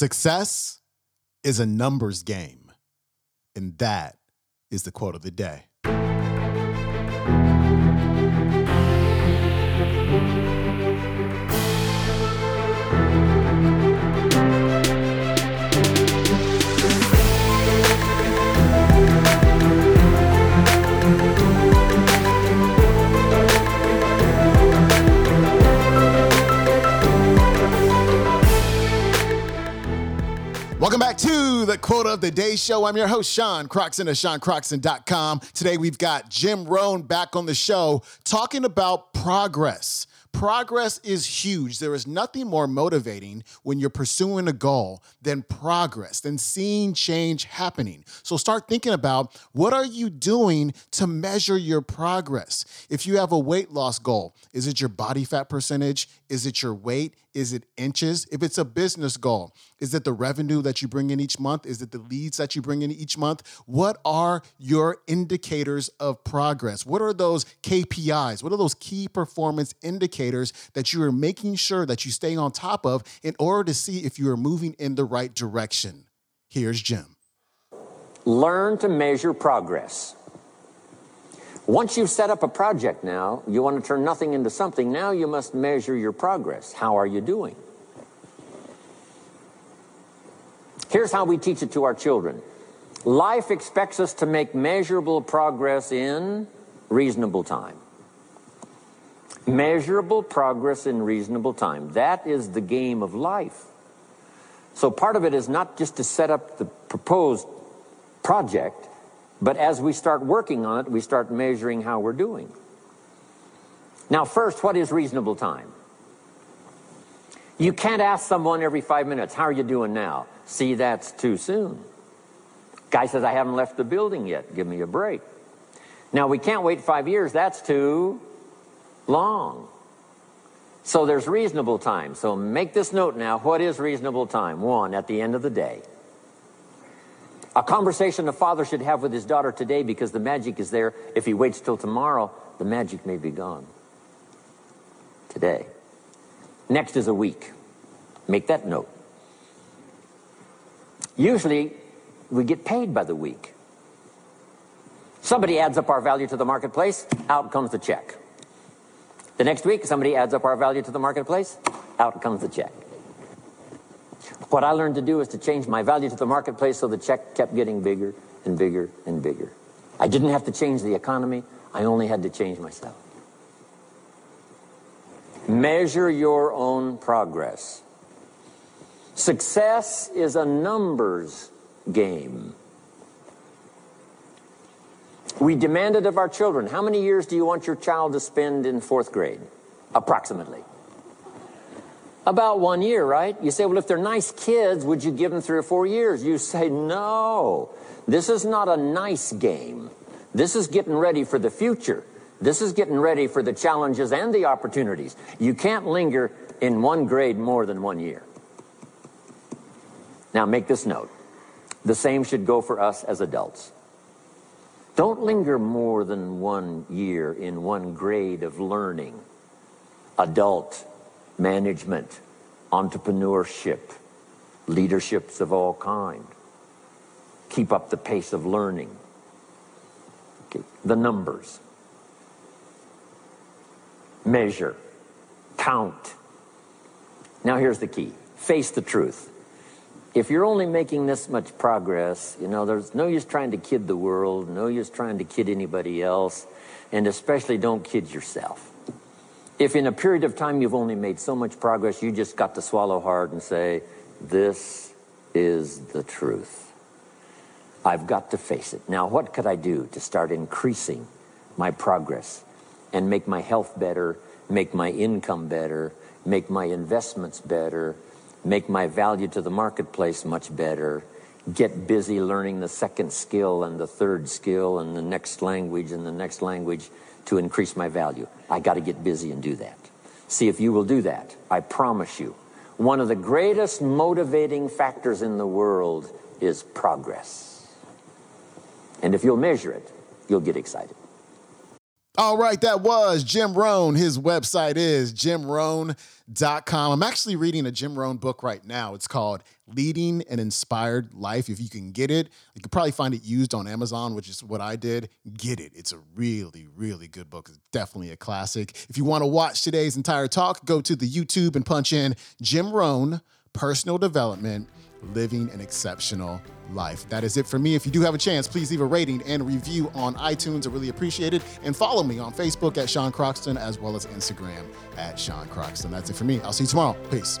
Success is a numbers game. And that is the quote of the day. The Quote of the Day Show. I'm your host, Sean Croxton of SeanCroxton.com. Today we've got Jim Rohn back on the show talking about progress. Progress is huge. There is nothing more motivating when you're pursuing a goal than progress, than seeing change happening. So start thinking about what are you doing to measure your progress? If you have a weight loss goal, is it your body fat percentage? Is it your weight? Is it inches? If it's a business goal, is it the revenue that you bring in each month? Is it the leads that you bring in each month? What are your indicators of progress? What are those KPIs? What are those key performance indicators that you are making sure that you stay on top of in order to see if you are moving in the right direction? Here's Jim. Learn to measure progress. Once you've set up a project now, you want to turn nothing into something, now you must measure your progress. How are you doing? Here's how we teach it to our children. Life expects us to make measurable progress in reasonable time. Measurable progress in reasonable time. That is the game of life. So part of it is not just to set up the proposed project, but as we start working on it, we start measuring how we're doing. Now, first, what is reasonable time? You can't ask someone every five minutes, How are you doing now? See, that's too soon. Guy says, I haven't left the building yet. Give me a break. Now, we can't wait five years. That's too long. So there's reasonable time. So make this note now. What is reasonable time? One, at the end of the day. A conversation a father should have with his daughter today because the magic is there. If he waits till tomorrow, the magic may be gone. Today. Next is a week. Make that note. Usually, we get paid by the week. Somebody adds up our value to the marketplace, out comes the check. The next week, somebody adds up our value to the marketplace, out comes the check. What I learned to do is to change my value to the marketplace so the check kept getting bigger and bigger and bigger. I didn't have to change the economy, I only had to change myself. Measure your own progress. Success is a numbers game. We demanded of our children, how many years do you want your child to spend in fourth grade? Approximately. About one year, right? You say, well, if they're nice kids, would you give them three or four years? You say, no. This is not a nice game. This is getting ready for the future. This is getting ready for the challenges and the opportunities. You can't linger in one grade more than one year. Now, make this note. The same should go for us as adults. Don't linger more than one year in one grade of learning. Adult management, entrepreneurship, leaderships of all kind. Keep up the pace of learning. Okay. The numbers. Measure. Count. Now here's the key. Face the truth. If you're only making this much progress, you know, there's no use trying to kid the world, no use trying to kid anybody else, and especially don't kid yourself. If in a period of time you've only made so much progress, you just got to swallow hard and say, This is the truth. I've got to face it. Now, what could I do to start increasing my progress and make my health better, make my income better, make my investments better, make my value to the marketplace much better, get busy learning the second skill and the third skill and the next language and the next language to increase my value. I got to get busy and do that. See if you will do that. I promise you. One of the greatest motivating factors in the world is progress. And if you'll measure it, you'll get excited. All right, that was Jim Rohn. His website is jimrohn.com. I'm actually reading a Jim Rohn book right now. It's called Leading an Inspired Life. If you can get it, you could probably find it used on Amazon, which is what I did. Get it. It's a really, really good book. It's definitely a classic. If you want to watch today's entire talk, go to the YouTube and punch in Jim Rohn Personal Development living an exceptional life. That is it for me. If you do have a chance, please leave a rating and review on iTunes. I really appreciate it. And follow me on Facebook at Sean Croxton as well as Instagram at Sean Croxton. That's it for me. I'll see you tomorrow. Peace.